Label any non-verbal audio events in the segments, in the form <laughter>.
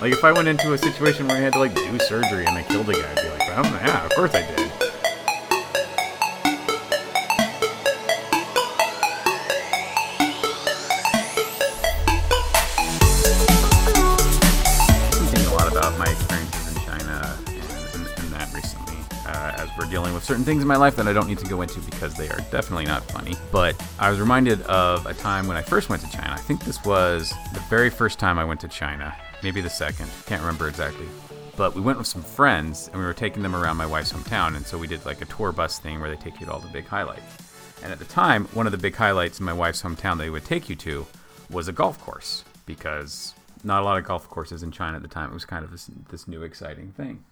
Like if I went into a situation where I had to like do surgery and I killed a guy, I'd be like, oh, yeah, of course I did. thinking a lot about my experiences in China and that recently, uh, as we're dealing with certain things in my life that I don't need to go into because they are definitely not funny. But I was reminded of a time when I first went to China. I think this was the very first time I went to China, maybe the second, can't remember exactly. But we went with some friends and we were taking them around my wife's hometown, and so we did like a tour bus thing where they take you to all the big highlights. And at the time, one of the big highlights in my wife's hometown they would take you to was a golf course because not a lot of golf courses in China at the time. It was kind of this, this new exciting thing.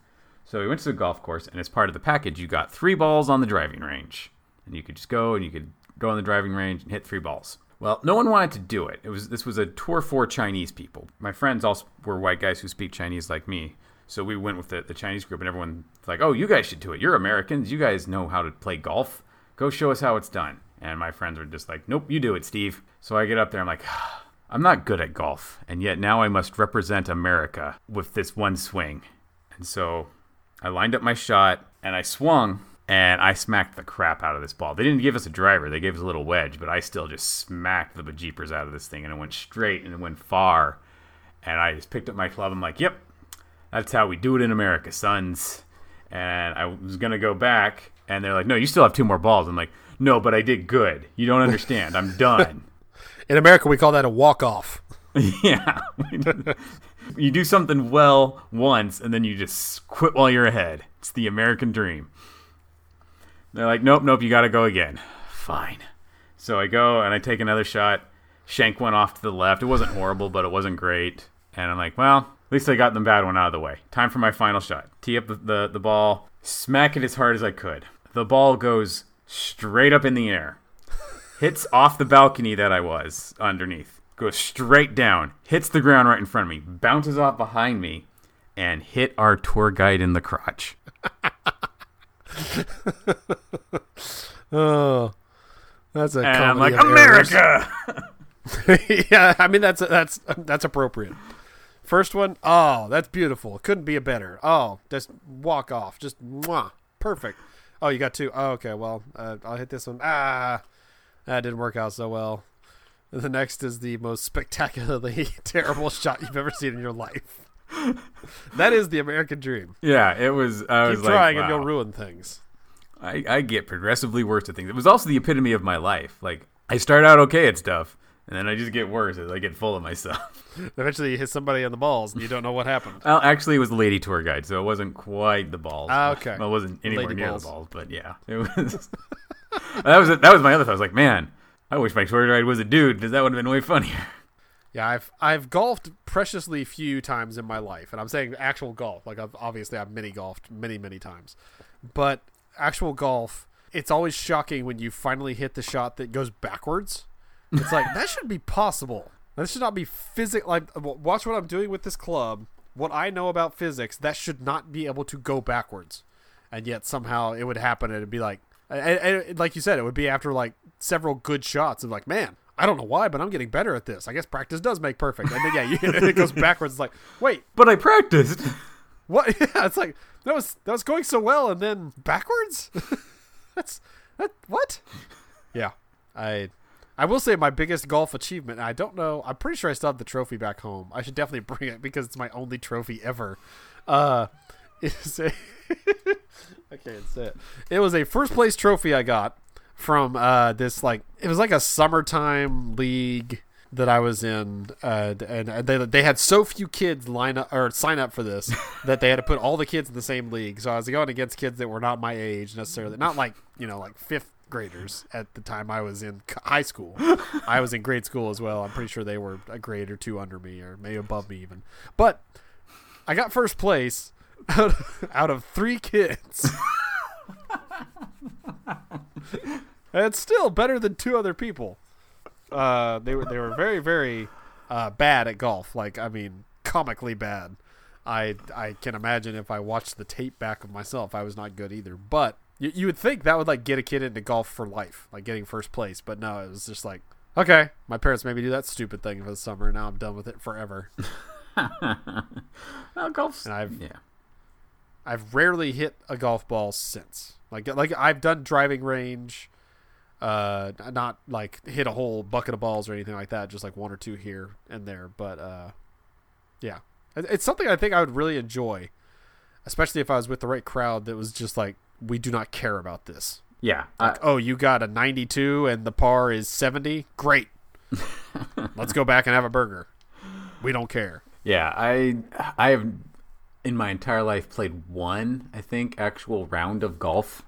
So we went to the golf course, and as part of the package, you got three balls on the driving range, and you could just go and you could go on the driving range and hit three balls. Well, no one wanted to do it. It was this was a tour for Chinese people. My friends also were white guys who speak Chinese like me, so we went with the, the Chinese group, and everyone's like, "Oh, you guys should do it. You're Americans. You guys know how to play golf. Go show us how it's done." And my friends were just like, "Nope, you do it, Steve." So I get up there, I'm like. Ah, I'm not good at golf, and yet now I must represent America with this one swing. And so I lined up my shot and I swung and I smacked the crap out of this ball. They didn't give us a driver, they gave us a little wedge, but I still just smacked the bejeepers out of this thing and it went straight and it went far. And I just picked up my club. I'm like, yep, that's how we do it in America, sons. And I was going to go back and they're like, no, you still have two more balls. I'm like, no, but I did good. You don't understand. I'm done. <laughs> In America, we call that a walk off. <laughs> yeah. <laughs> you do something well once and then you just quit while you're ahead. It's the American dream. They're like, nope, nope, you got to go again. Fine. So I go and I take another shot. Shank went off to the left. It wasn't horrible, but it wasn't great. And I'm like, well, at least I got the bad one out of the way. Time for my final shot. Tee up the, the, the ball, smack it as hard as I could. The ball goes straight up in the air hits off the balcony that I was underneath, goes straight down, hits the ground right in front of me, bounces off behind me, and hit our tour guide in the crotch. <laughs> <laughs> Oh, that's a And I'm like, comedy of errors. America! <laughs> yeah, I mean that's that's that's appropriate. First one, oh, that's beautiful. Couldn't be a better. Oh, just walk off, just mwah, perfect. Oh, you got two. Oh, okay. Well, uh, I'll hit this one. Ah, that didn't work out so well. The next is the most spectacularly <laughs> terrible shot you've ever seen in your life. that is the American dream. yeah, it was. I was trying like, and you'll ruin things. I, I get progressively worse at things. It was also the epitome of my life. Like, I start out okay at stuff, and then I just get worse as I get full of myself. <laughs> Eventually, you hit somebody on the balls and you don't know what happened. Well, actually, it was the lady tour guide, so it wasn't quite the balls. Ah, okay. Well, it wasn't anywhere Lady near balls. the balls, but yeah, it was. <laughs> that was that was my other thought. I was like, man, I wish my tour guide was a dude because that would have been way funnier. <laughs> Yeah, I've I've golfed preciously few times in my life, and I'm saying actual golf. Like I've obviously I've mini golfed many many times, but actual golf, it's always shocking when you finally hit the shot that goes backwards. It's like that should be possible. That should not be physics. Like watch what I'm doing with this club. What I know about physics, that should not be able to go backwards, and yet somehow it would happen, and it'd be like, and, and like you said, it would be after like several good shots of like, man, I don't know why, but I'm getting better at this. I guess practice does make perfect. And then yeah, you, <laughs> it goes backwards. It's like, wait, But I practiced. What? <laughs> Yeah, it's like that was that was going so well, and then backwards. <laughs> That's that what? Yeah, I I will say my biggest golf achievement. I don't know. I'm pretty sure I still have the trophy back home. I should definitely bring it because it's my only trophy ever. Uh, <laughs> is a I can't say it. It was a first place trophy I got from uh this like it was like a summertime league that I was in, uh, and they they had so few kids line up or sign up for this <laughs> that they had to put all the kids in the same league. So I was going against kids that were not my age necessarily, not like you know like fifth graders at the time I was in high school. <laughs> I was in grade school as well. I'm pretty sure they were a grade or two under me or maybe above me even. But I got first place out of, out of three kids. <laughs> and it's still better than two other people. Uh, they were they were very very uh, bad at golf. Like I mean, comically bad. I I can imagine if I watched the tape back of myself, I was not good either. But you, you would think that would like get a kid into golf for life, like getting first place. But no, it was just like okay, my parents made me do that stupid thing for the summer. Now I'm done with it forever. <laughs> well, golf's And I've yeah. I've rarely hit a golf ball since. Like like I've done driving range, uh, not like hit a whole bucket of balls or anything like that. Just like one or two here and there. But uh, yeah, it's something I think I would really enjoy, especially if I was with the right crowd that was just like we do not care about this. Yeah, I, oh, you got a 92 and the par is 70. Great. <laughs> Let's go back and have a burger. We don't care. Yeah, I I have in my entire life played one, I think, actual round of golf.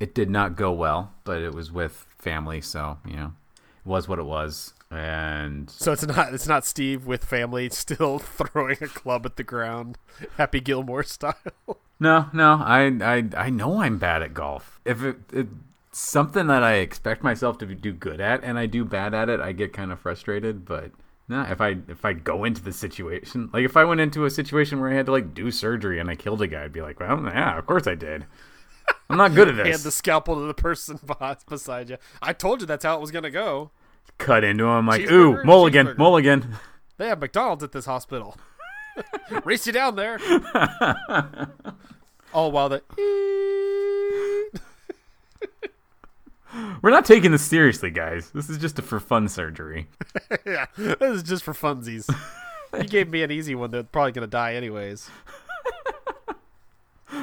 It did not go well, but it was with family, so you know, it was what it was. And So it's not it's not Steve with family <laughs> still throwing a club at the ground, Happy Gilmore style. <laughs> no, no, I I I know I'm bad at golf. If it, it's something that I expect myself to do good at, and I do bad at it, I get kind of frustrated. But no, if I if I go into the situation, like if I went into a situation where I had to like do surgery and I killed a guy, I'd be like, well, yeah, of course I did. I'm not good at <laughs> this. Hand the scalpel to the person <laughs> beside you. I told you that's how it was gonna go. cut into him like, ooh, mulligan, mulligan. They have McDonald's at this hospital. <laughs> Race you down there. All while the We're not taking this seriously, guys. This is just a for fun surgery. yeah, this is just for funsies. You gave me an easy one They're probably gonna die anyways.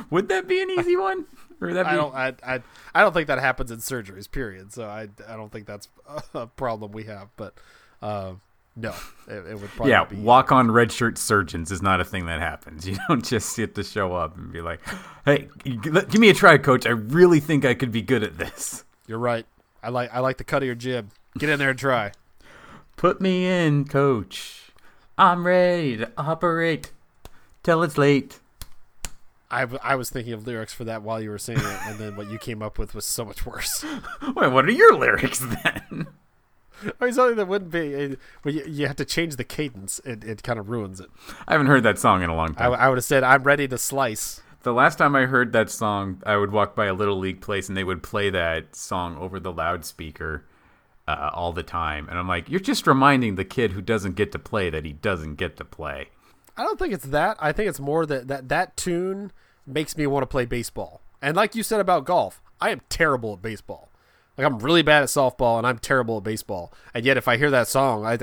Would that be an easy one? Or that be? I don't. I, I. I don't think that happens in surgeries. Period. So I. I don't think that's a problem we have. But, uh, no, it, it would probably yeah, be. walk on red shirt surgeons is not a thing that happens. <laughs> You don't just get to show up and be like, hey, give me a try, coach. I really think I could be good at this. You're right. I like. I like the cut of your jib. Get in there and try. Put me in, coach. I'm ready to operate till it's late. I, w- I was thinking of lyrics for that while you were saying it, and then what you came up with was so much worse. <laughs> Wait, what are your lyrics then? I mean, something that wouldn't be. It, well, you, you have to change the cadence. It, it kind of ruins it. I haven't heard that song in a long I, time. I would have said, "I'm ready to slice." The last time I heard that song, I would walk by a little league place and they would play that song over the loudspeaker uh, all the time. And I'm like, you're just reminding the kid who doesn't get to play that he doesn't get to play. I don't think it's that. I think it's more that that that tune makes me want to play baseball. And like you said about golf, I am terrible at baseball. Like I'm really bad at softball and I'm terrible at baseball. And yet if I hear that song, I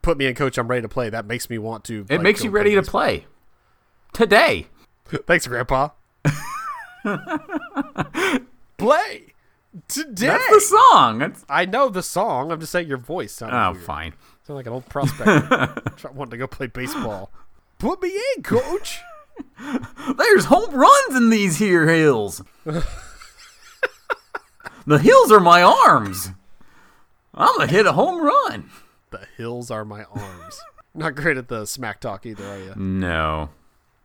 put me in coach, I'm ready to play. That makes me want to It like, makes you ready to play today. <laughs> Thanks, grandpa. <laughs> play today. That's the song. That's, I know the song. I'm just saying your voice sounded oh, weird. fine. Sound like an old prospector <laughs> try- wanting to go play baseball. Put me in, coach. <laughs> There's home runs in these here hills. <laughs> the hills are my arms. I'm gonna hit a home run. The hills are my arms. <laughs> Not great at the smack talk either, are you? No,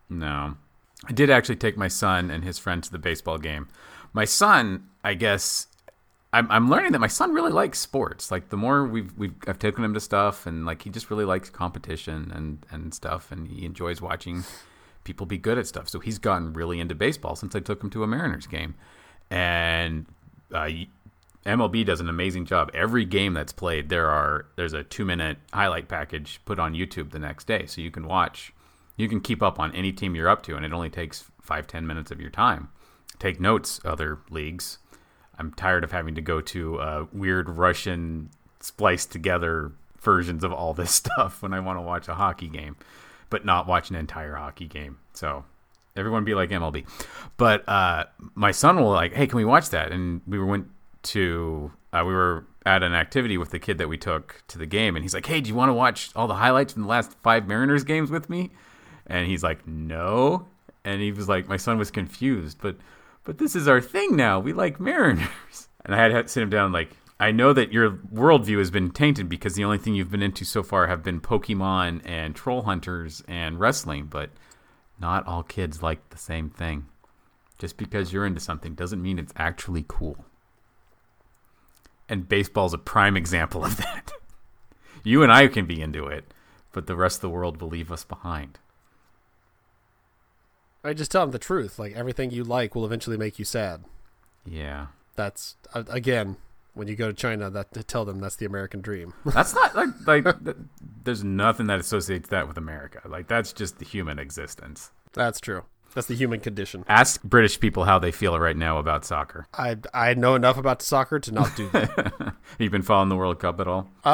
no. I did actually take my son and his friend to the baseball game. My son, I guess, I'm, I'm learning that my son really likes sports. Like the more we've we've I've taken him to stuff, and like he just really likes competition and and stuff, and he enjoys watching people be good at stuff. So he's gotten really into baseball since I took him to a Mariners game, and uh, MLB does an amazing job. Every game that's played, there are there's a two minute highlight package put on YouTube the next day, so you can watch, you can keep up on any team you're up to, and it only takes five ten minutes of your time. Take notes, other leagues. I'm tired of having to go to uh, weird Russian spliced together versions of all this <laughs> stuff when I want to watch a hockey game, but not watch an entire hockey game. So everyone be like MLB. But uh, my son will like, hey, can we watch that? And we went to uh, we were at an activity with the kid that we took to the game, and he's like, hey, do you want to watch all the highlights from the last five Mariners games with me? And he's like, no. And he was like, my son was confused, but but this is our thing now. We like Mariners. <laughs> And I had to sit him down like, I know that your worldview has been tainted because the only thing you've been into so far have been Pokemon and Troll Hunters and wrestling, but not all kids like the same thing. Just because you're into something doesn't mean it's actually cool. And baseball's a prime example of <laughs> that. you and I can be into it, but the rest of the world will leave us behind. I just tell them the truth. Like everything you like will eventually make you sad. Yeah. That's again when you go to China, that to tell them that's the American dream. <laughs> That's not like like th- there's nothing that associates that with America. Like that's just the human existence. that's true. That's the human condition. Ask British people how they feel right now about soccer. I I know enough about soccer to not do that. <laughs> You've been following the World Cup at all? uh,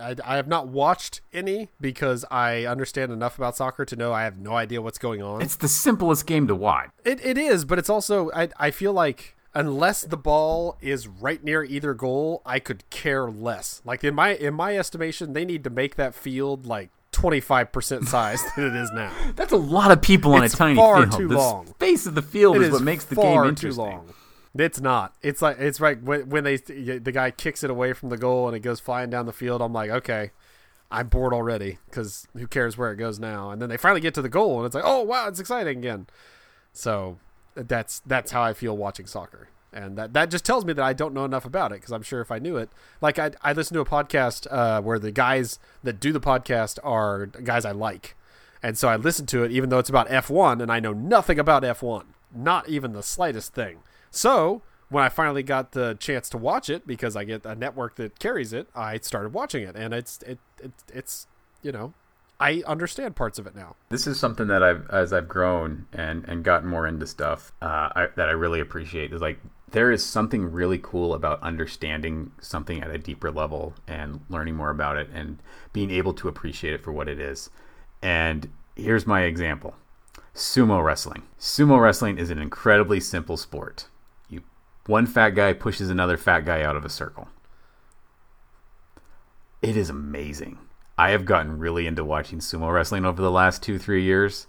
I, I have not watched any because I understand enough about soccer to know I have no idea what's going on. It's the simplest game to watch. It it is, but it's also I I feel like unless the ball is right near either goal, I could care less. Like in my in my estimation, they need to make that field like twenty five percent size than it is now. <laughs> That's a lot of people on It's a tiny far field. too the long. space of the field is, is what makes the game interesting. Too long. It's not. It's like it's like when, when they the guy kicks it away from the goal and it goes flying down the field. I'm like, okay, I'm bored already because who cares where it goes now? And then they finally get to the goal and it's like, oh wow, it's exciting again. So that's that's how I feel watching soccer, and that that just tells me that I don't know enough about it because I'm sure if I knew it, like I I listen to a podcast uh, where the guys that do the podcast are guys I like, and so I listen to it even though it's about F1 and I know nothing about F1, not even the slightest thing. So when I finally got the chance to watch it because I get a network that carries it, I started watching it, and it's it, it it's you know I understand parts of it now. This is something that I've, as I've grown and and gotten more into stuff, uh, I, that I really appreciate. Is like there is something really cool about understanding something at a deeper level and learning more about it and being able to appreciate it for what it is. And here's my example: sumo wrestling. Sumo wrestling is an incredibly simple sport. You one fat guy pushes another fat guy out of a circle. It is amazing. I have gotten really into watching sumo wrestling over the last two, three years.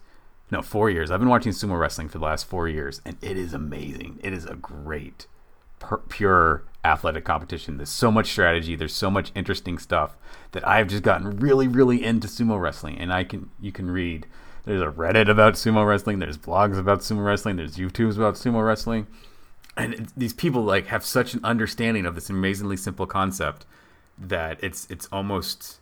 No, four years. I've been watching sumo wrestling for the last four years, and it is amazing. It is a great, pure athletic competition. There's so much strategy. There's so much interesting stuff that I've just gotten really, really into sumo wrestling. And I can, you can read. There's a Reddit about sumo wrestling. There's blogs about sumo wrestling. There's YouTubes about sumo wrestling and these people like have such an understanding of this amazingly simple concept that it's it's almost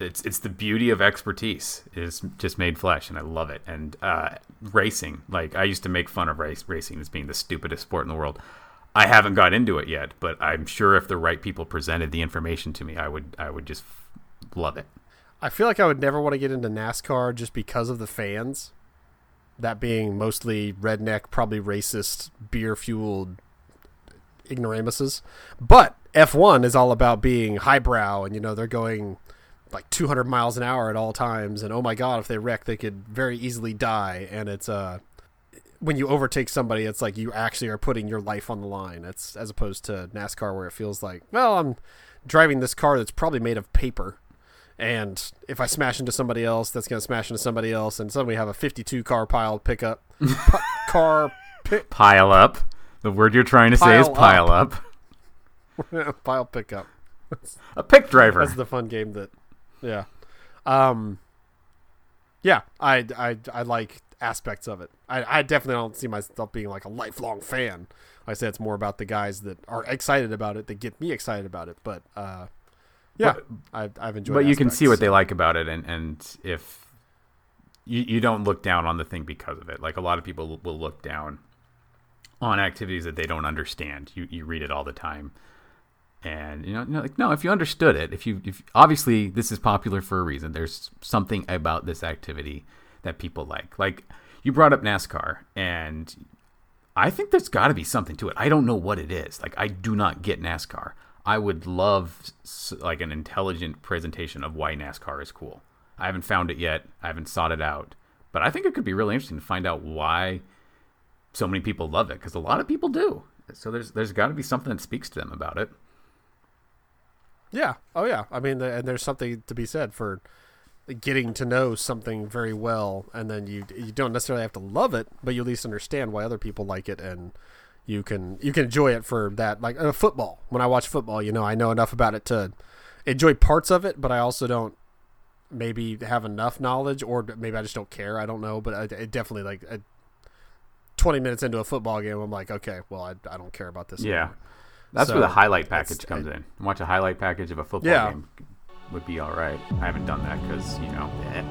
it's it's the beauty of expertise is just made flesh and i love it and uh, racing like i used to make fun of race racing as being the stupidest sport in the world i haven't got into it yet but i'm sure if the right people presented the information to me i would i would just love it I feel like I would never want to get into NASCAR just because of the fans. That being mostly redneck, probably racist, beer fueled ignoramuses. But F1 is all about being highbrow, and you know, they're going like 200 miles an hour at all times. And oh my God, if they wreck, they could very easily die. And it's, uh, when you overtake somebody, it's like you actually are putting your life on the line. It's as opposed to NASCAR, where it feels like, well, I'm driving this car that's probably made of paper and if I smash into somebody else, that's going to smash into somebody else, and suddenly we have a 52 car pile pickup <laughs> P- car pi- pile up the word you're trying to say is Pile pile up, <laughs> pile pickup. a pick driver That's the fun game that, yeah, um, yeah. I I I like aspects of it. I I definitely don't see myself being like a lifelong fan. Like I said, it's more about the guys that are excited about it that get me excited about it. But uh, yeah, I, I've enjoyed. It. But you can see what they like about it and and if you, you don't look down on the thing because of it like a lot of people will- will look down on activities that they don't understand you you read it all the time and you know no, like no if you understood it if you if obviously this is popular for a reason there's something about this activity that people like like you brought up NASCAR and I think there's got to be something to it. I don't know what it is. Like I do not get NASCAR. I would love like an intelligent presentation of why NASCAR is cool. I haven't found it yet. I haven't sought it out, but I think it could be really interesting to find out why so many people love it because a lot of people do. So there's there's got to be something that speaks to them about it. Yeah. Oh, yeah. I mean, and there's something to be said for getting to know something very well, and then you you don't necessarily have to love it, but you at least understand why other people like it, and you can you can enjoy it for that. Like uh, football. When I watch football, you know, I know enough about it to enjoy parts of it, but I also don't maybe have enough knowledge, or maybe I just don't care. I don't know, but I, it definitely like. I, 20 minutes into a football game, I'm like, okay, well, I, I don't care about this. Yeah. anymore. That's where the highlight package comes in. Watch a highlight package of a football Yeah. game would be all right. I haven't done that because you know eh,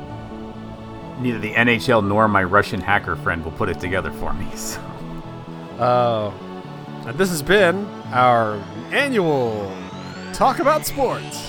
neither the NHL nor my Russian hacker friend will put it together for me. <laughs> So. Oh, And this has been our annual Talk About Sports.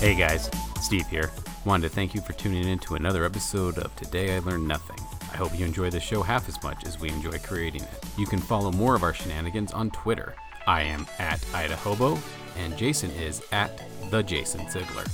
Hey guys, Steve here. Wanted to thank you for tuning in to another episode of Today I Learned Nothing. I hope you enjoy the show half as much as we enjoy creating it. You can follow more of our shenanigans on Twitter. I am at Idahobo, and Jason is at the Jason Ziegler.